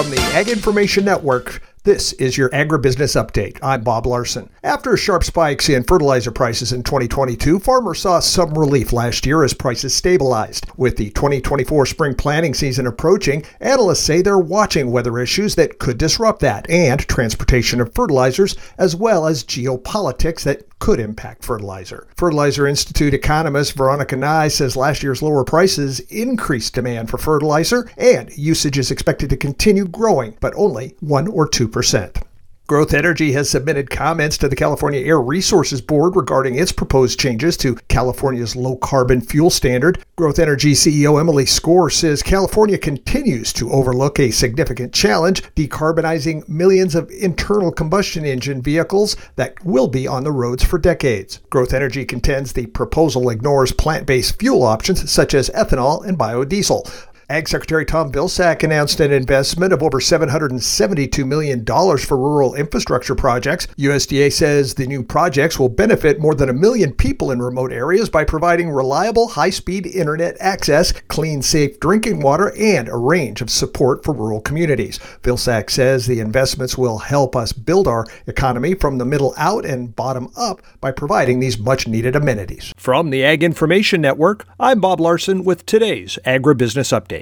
From the Ag Information Network, this is your agribusiness update. I'm Bob Larson. After sharp spikes in fertilizer prices in 2022, farmers saw some relief last year as prices stabilized. With the 2024 spring planting season approaching, analysts say they're watching weather issues that could disrupt that and transportation of fertilizers, as well as geopolitics that could impact fertilizer. Fertilizer Institute economist Veronica Nigh says last year's lower prices increased demand for fertilizer and usage is expected to continue growing, but only 1 or 2 2%. Growth Energy has submitted comments to the California Air Resources Board regarding its proposed changes to California's low carbon fuel standard. Growth Energy CEO Emily Skor says California continues to overlook a significant challenge decarbonizing millions of internal combustion engine vehicles that will be on the roads for decades. Growth Energy contends the proposal ignores plant based fuel options such as ethanol and biodiesel. Ag Secretary Tom Vilsack announced an investment of over $772 million for rural infrastructure projects. USDA says the new projects will benefit more than a million people in remote areas by providing reliable, high speed internet access, clean, safe drinking water, and a range of support for rural communities. Vilsack says the investments will help us build our economy from the middle out and bottom up by providing these much needed amenities. From the Ag Information Network, I'm Bob Larson with today's Agribusiness Update.